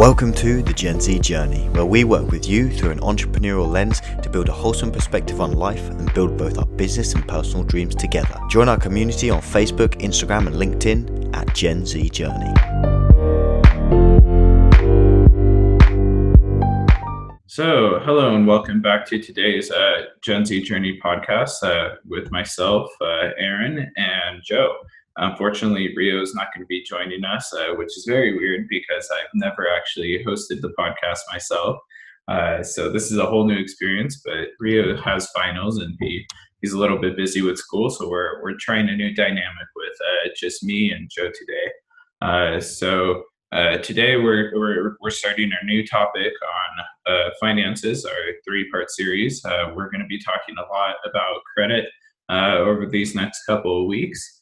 Welcome to the Gen Z Journey, where we work with you through an entrepreneurial lens to build a wholesome perspective on life and build both our business and personal dreams together. Join our community on Facebook, Instagram, and LinkedIn at Gen Z Journey. So, hello and welcome back to today's uh, Gen Z Journey podcast uh, with myself, uh, Aaron, and Joe. Unfortunately, Rio is not going to be joining us, uh, which is very weird because I've never actually hosted the podcast myself. Uh, so this is a whole new experience. But Rio has finals and he he's a little bit busy with school, so we're we're trying a new dynamic with uh, just me and Joe today. Uh, so uh, today we're, we're we're starting our new topic on uh, finances, our three part series. we're going to be talking a lot about credit over these next couple of weeks.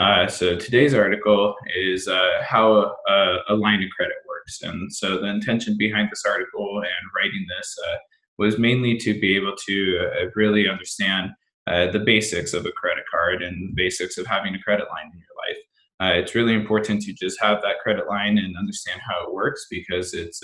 Uh, so today's article is uh, how a, a, line of credit works. And so the intention behind this article and writing this uh, was mainly to be able to uh, really understand uh, the basics of a credit card and the basics of having a credit line in your life. It's really important to just have that credit line and understand how it works because it's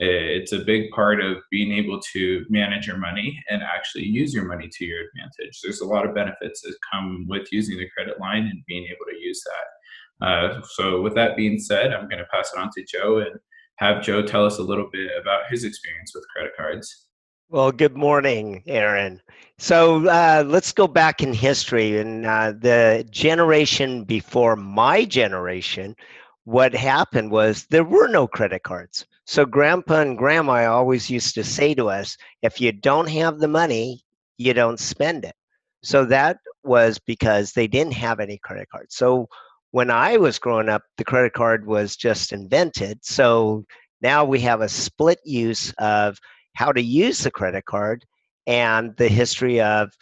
it's a big part of being able to manage your money and actually use your money to your advantage. There's a lot of benefits that come with using the credit line and being able to use that. Uh, so, with that being said, I'm going to pass it on to Joe and have Joe tell us a little bit about his experience with credit cards. Well, good morning, Aaron. So uh, let's go back in history. And uh, the generation before my generation, what happened was there were no credit cards. So grandpa and grandma always used to say to us, if you don't have the money, you don't spend it. So that was because they didn't have any credit cards. So when I was growing up, the credit card was just invented. So now we have a split use of how to use the credit card and the history of,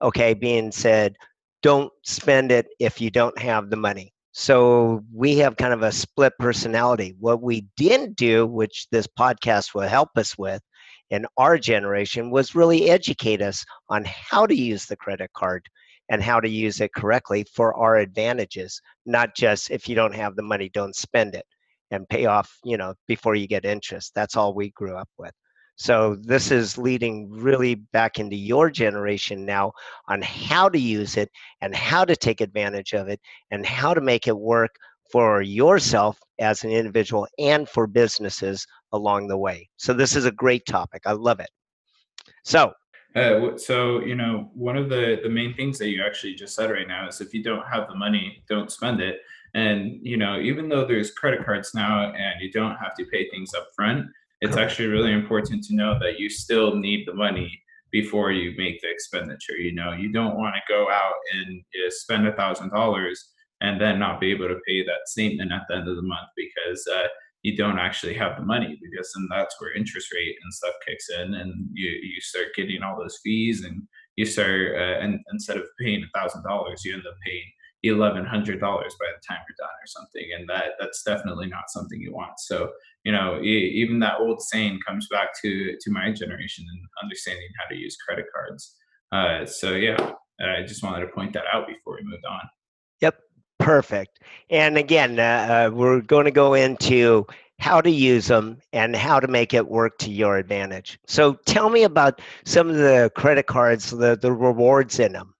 okay, being said, don't spend it if you don't have the money. So we have kind of a split personality. What we didn't do, which this podcast will help us with in our generation, was really educate us on how to use the credit card and how to use it correctly for our advantages, not just if you don't have the money, don't spend it and pay off, you know, before you get interest. That's all we grew up with. So this is leading really back into your generation now on how to use it and how to take advantage of it and how to make it work for yourself as an individual and for businesses along the way. So this is a great topic. I love it. So uh, so you know one of the the main things that you actually just said right now is if you don't have the money don't spend it and you know even though there's credit cards now and you don't have to pay things up front it's actually really important to know that you still need the money before you make the expenditure. You know, you don't want to go out and uh, spend a thousand dollars and then not be able to pay that statement at the end of the month because uh, you don't actually have the money because then that's where interest rate and stuff kicks in and you, you start getting all those fees and you start uh, and instead of paying a thousand dollars you end up paying eleven hundred dollars by the time you're done or something and that that's definitely not something you want. So you know even that old saying comes back to to my generation and understanding how to use credit cards. Uh, so yeah i just wanted to point that out before we moved on. Yep perfect. And again uh, uh, we're going to go into how to use them and how to make it work to your advantage. So tell me about some of the credit cards the, the rewards in them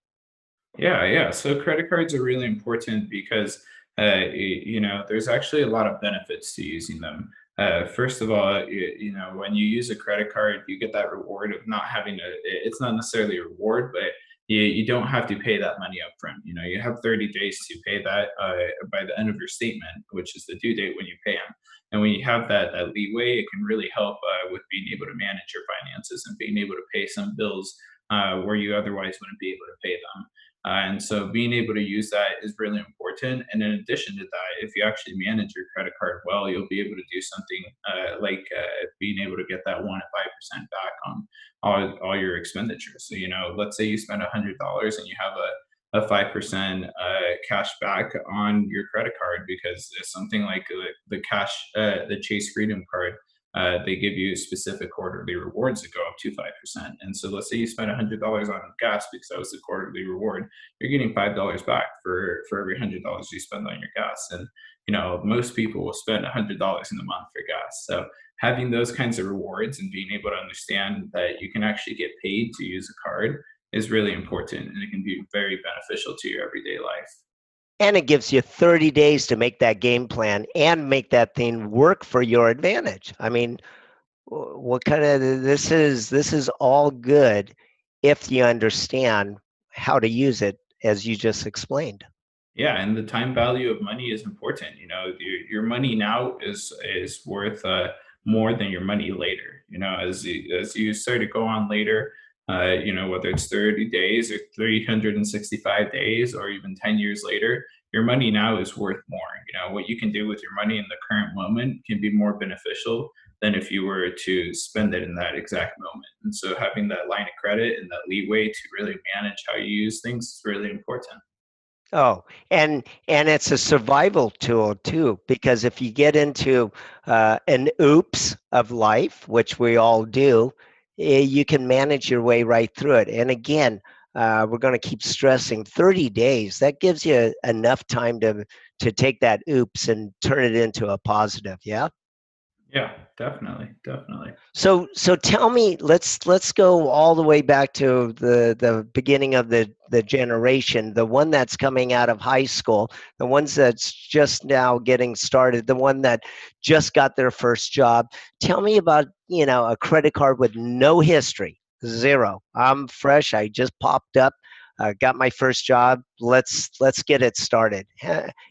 yeah, yeah. So credit cards are really important because uh, you know there's actually a lot of benefits to using them. Uh, first of all, you, you, know when you use a credit card, you get that reward of not having a. It's not necessarily a reward, but you, you don't have to pay that money up front. You know you have 30 days to pay that uh, by the end of your statement, which is the due date when you pay them. And when you have that that leeway, it can really help uh, with being able to manage your finances and being able to pay some bills uh, where you otherwise wouldn't be able to pay them. Uh, and so being able to use that is really important. And in addition to that, if you actually manage your credit card well, you'll be able to do something uh, like uh, being able to get that one to 5% back on all, all your expenditures. So, you know, let's say you spend a $100 and you have a, a 5% uh, cash back on your credit card because it's something like the, the cash, uh, the Chase Freedom card uh, they give you specific quarterly rewards that go up to 5%. And so let's say you spend $100 on gas because that was the quarterly reward, you're getting $5 back for, for every $100 you spend on your gas. And, you know, most people will spend $100 in a month for gas. So having those kinds of rewards and being able to understand that you can actually get paid to use a card is really important and it can be very beneficial to your everyday life. And it gives you 30 days to make that game plan and make that thing work for your advantage. I mean, what kind of this is this is all good if you understand how to use it as you just explained yeah and the time value of money is important you know your, your money now is is worth uh, more than your money later you know as you, as you start to go on later uh, you know whether it's 30 days or 365 days or even 10 years later your money now is worth more you know what you can do with your money in the current moment can be more beneficial than if you were to spend it in that exact moment. And so having that line of credit and that leeway to really manage how you use things is really important. Oh, and and it's a survival tool too, because if you get into uh, an oops of life, which we all do, you can manage your way right through it. And again, uh, we're going to keep stressing 30 days. That gives you enough time to to take that oops and turn it into a positive. Yeah. Yeah, definitely, definitely. So so tell me, let's let's go all the way back to the the beginning of the the generation, the one that's coming out of high school, the ones that's just now getting started, the one that just got their first job. Tell me about, you know, a credit card with no history. Zero. I'm fresh. I just popped up uh, got my first job. Let's let's get it started.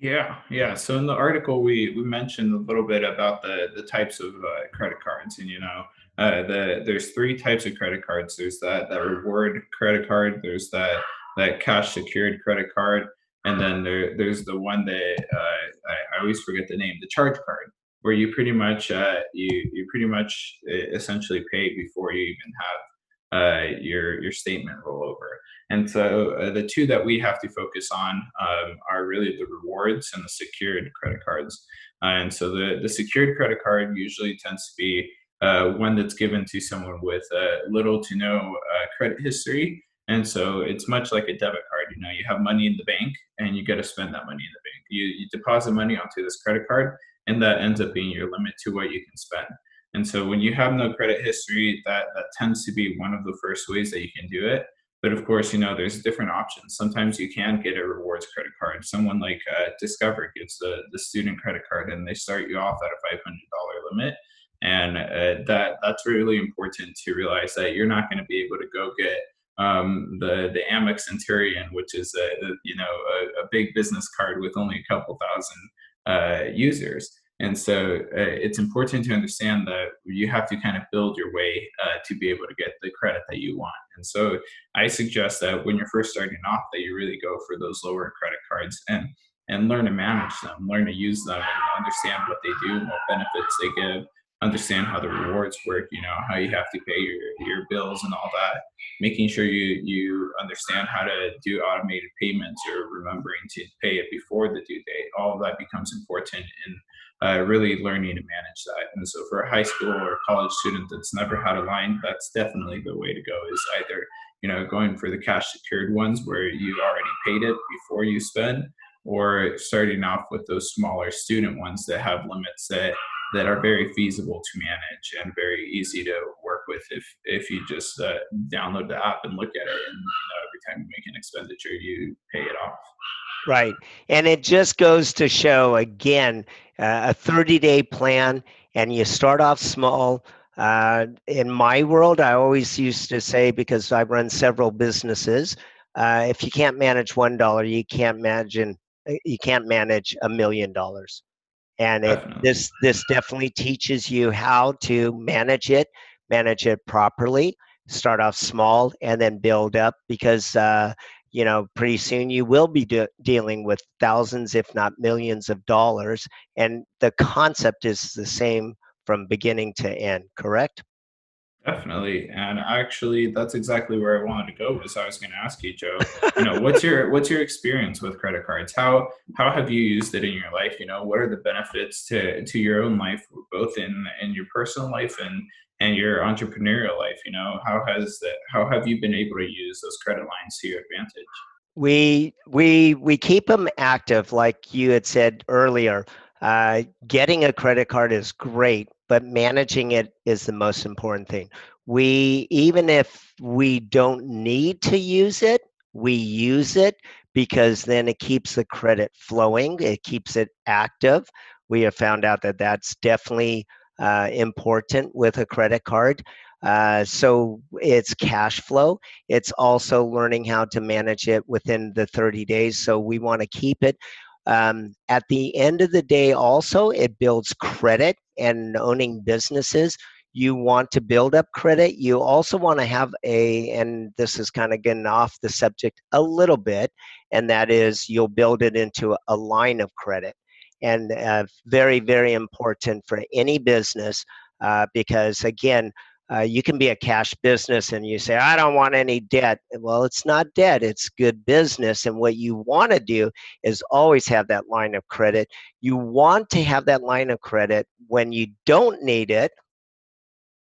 yeah, yeah. So in the article, we we mentioned a little bit about the the types of uh, credit cards, and you know, uh, the there's three types of credit cards. There's that that reward credit card. There's that that cash secured credit card, and then there there's the one that uh, I, I always forget the name, the charge card, where you pretty much uh, you you pretty much essentially pay before you even have uh, your your statement rollover. And so uh, the two that we have to focus on um, are really the rewards and the secured credit cards. Uh, and so the, the secured credit card usually tends to be uh, one that's given to someone with uh, little to no uh, credit history. And so it's much like a debit card. You know, you have money in the bank and you got to spend that money in the bank. You, you deposit money onto this credit card, and that ends up being your limit to what you can spend. And so when you have no credit history, that, that tends to be one of the first ways that you can do it. But of course, you know, there's different options. Sometimes you can get a rewards credit card. Someone like uh, Discover gives the, the student credit card and they start you off at a $500 limit. And uh, that that's really important to realize that you're not going to be able to go get um, the the Amex Centurion, which is a, a you know a, a, big business card with only a couple thousand uh, users. And so uh, it's important to understand that you have to kind of build your way uh, to be able to get the credit that you want. And so I suggest that when you're first starting off, that you really go for those lower credit cards and and learn to manage them, learn to use them, and understand what they do, what benefits they give, understand how the rewards work. You know how you have to pay your your bills and all that. Making sure you you understand how to do automated payments or remembering to pay it before the due date. All of that becomes important in uh, really learning to manage that. And so for a high school or college student that's never had a line, that's definitely the way to go is either, you know, going for the cash secured ones where you already paid it before you spend or starting off with those smaller student ones that have limits that that are very feasible to manage and very easy to work with if if you just uh, download the app and look at it and you know, every time you make an expenditure you pay it off right and it just goes to show again uh, a 30 day plan and you start off small. Uh, in my world, I always used to say, because I run several businesses, uh, if you can't manage one dollar, you can't imagine you can't manage a million dollars. And it, this this definitely teaches you how to manage it, manage it properly. Start off small and then build up because uh, you know, pretty soon you will be de- dealing with thousands, if not millions of dollars. And the concept is the same from beginning to end, correct? Definitely. And actually that's exactly where I wanted to go was I was going to ask you, Joe, you know, what's your what's your experience with credit cards? How how have you used it in your life? You know, what are the benefits to to your own life both in in your personal life and and your entrepreneurial life you know how has that how have you been able to use those credit lines to your advantage We we we keep them active, like you had said earlier. Uh, getting a credit card is great, but managing it is the most important thing. We even if we don't need to use it, we use it because then it keeps the credit flowing, it keeps it active. We have found out that that's definitely uh, important with a credit card. Uh, so it's cash flow. It's also learning how to manage it within the 30 days. So we want to keep it. Um, at the end of the day, also, it builds credit and owning businesses. You want to build up credit. You also want to have a, and this is kind of getting off the subject a little bit, and that is you'll build it into a line of credit. And uh, very, very important for any business uh, because, again, uh, you can be a cash business and you say, I don't want any debt. Well, it's not debt, it's good business. And what you want to do is always have that line of credit. You want to have that line of credit when you don't need it.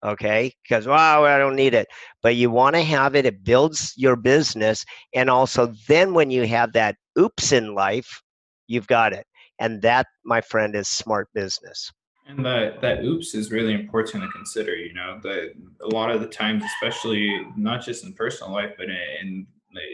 Okay, because wow, I don't need it, but you want to have it. It builds your business, and also then when you have that oops in life, you've got it, and that, my friend, is smart business. And that that oops is really important to consider. You know, that a lot of the times, especially not just in personal life, but in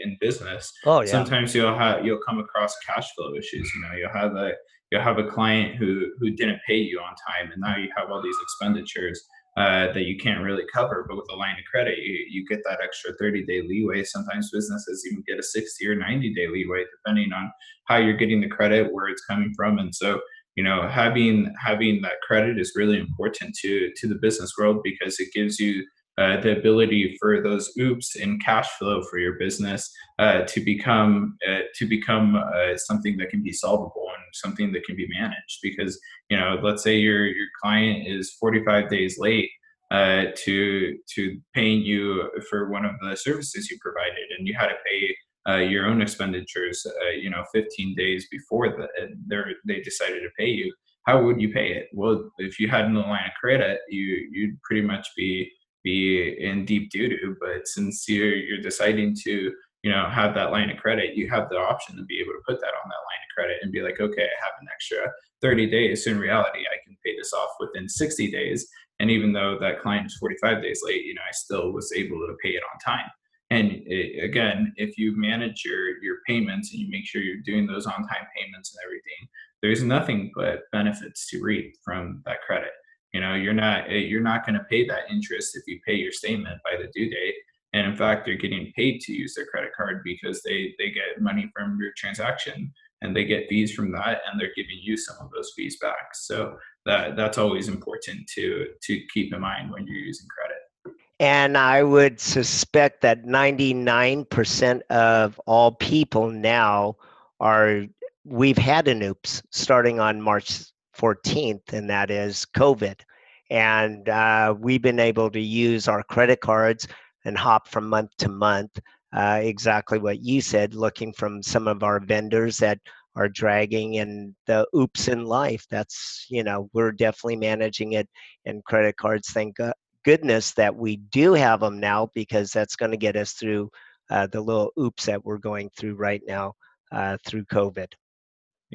in business, oh, yeah. sometimes you'll have you'll come across cash flow issues. You know, you'll have a you'll have a client who who didn't pay you on time, and now you have all these expenditures uh, that you can't really cover. But with a line of credit, you, you get that extra 30 day leeway. Sometimes businesses even get a 60 or 90 day leeway, depending on how you're getting the credit, where it's coming from, and so you know having having that credit is really important to to the business world because it gives you uh, the ability for those oops in cash flow for your business uh, to become uh, to become uh, something that can be solvable and something that can be managed. Because you know let's say your your client is 45 days late uh, to to paying you for one of the services you provided and you had to pay uh, your own expenditures, uh, you know, 15 days before the, they decided to pay you, how would you pay it? Well, if you had no line of credit, you you'd pretty much be be in deep doo doo. But since you're you're deciding to you know have that line of credit, you have the option to be able to put that on that line of credit and be like, okay, I have an extra 30 days. So in reality, I can pay this off within 60 days. And even though that client is 45 days late, you know, I still was able to pay it on time. And again, if you manage your your payments and you make sure you're doing those on time payments and everything, there's nothing but benefits to reap from that credit. You know, you're not eh, you're not going to pay that interest if you pay your statement by the due date. And in fact, they're getting paid to use their credit card because they they get money from your transaction and they get fees from that, and they're giving you some of those fees back. So that that's always important to to keep in mind when you're using credit. And I would suspect that 99% of all people now are, we've had an oops starting on March 14th, and that is COVID. And uh, we've been able to use our credit cards and hop from month to month. Uh, exactly what you said, looking from some of our vendors that are dragging and the oops in life. That's, you know, we're definitely managing it and credit cards. Thank goodness that we do have them now because that's going to get us through uh, the little oops that we're going through right now uh, through COVID.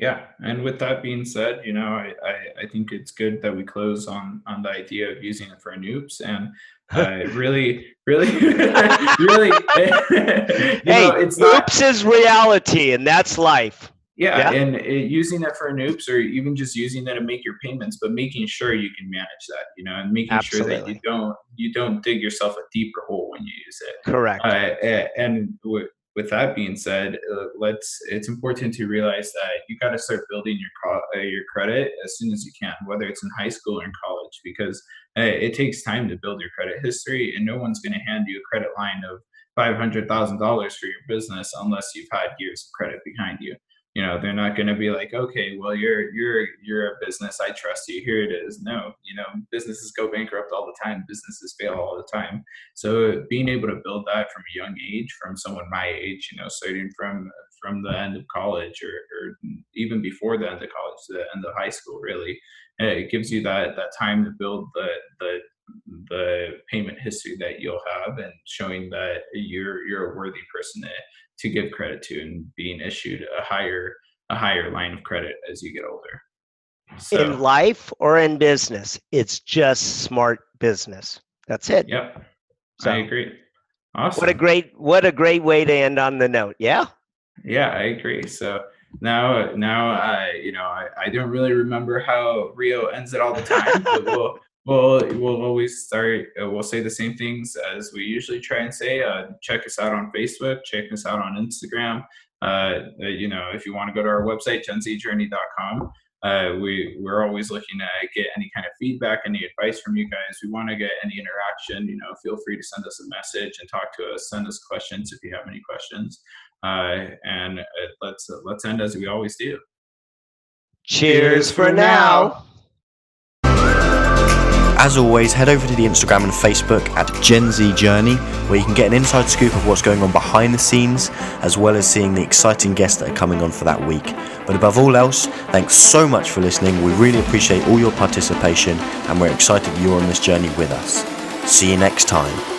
Yeah, and with that being said, you know, I, I, I, think it's good that we close on on the idea of using it for an oops and uh, really, really, really. hey, know, it's not, oops is reality, and that's life. Yeah, yeah. and it, using that for an oops, or even just using that to make your payments, but making sure you can manage that, you know, and making Absolutely. sure that you don't you don't dig yourself a deeper hole when you use it. Correct. Uh, and w- with that being said, uh, let's. It's important to realize that you got to start building your co- uh, your credit as soon as you can, whether it's in high school or in college, because uh, it takes time to build your credit history, and no one's going to hand you a credit line of five hundred thousand dollars for your business unless you've had years of credit behind you you know they're not going to be like okay well you're you're you're a business. I trust you. Here it is. No you know businesses go bankrupt all the time. Businesses fail all the time. So being able to build that from a young age from someone my age you know starting from from the end of college or, or even before the end of college the end of high school really it gives you that that time to build the the the payment history that you'll have and showing that you're you're a worthy person to, to give credit to and being issued a higher a higher line of credit as you get older. So, in life or in business, it's just smart business. That's it. Yep. So, I agree. Awesome. What a great what a great way to end on the note. Yeah. Yeah, I agree. So now now I you know I, I don't really remember how Rio ends it all the time, but we'll we'll we'll always start uh, we'll say the same things as we usually try and say. Uh, check us out on Facebook, check us out on Instagram. Uh, uh you know, if you want to go to our website, genzjourney.com. Uh, we we're always looking to get any kind of feedback, any advice from you guys. We want to get any interaction. You know, feel free to send us a message and talk to us. Send us questions if you have any questions. Uh, and let's let's end as we always do. Cheers, for now. As always, head over to the Instagram and Facebook at Gen Z Journey, where you can get an inside scoop of what's going on behind the scenes, as well as seeing the exciting guests that are coming on for that week. But above all else, thanks so much for listening. We really appreciate all your participation, and we're excited you're on this journey with us. See you next time.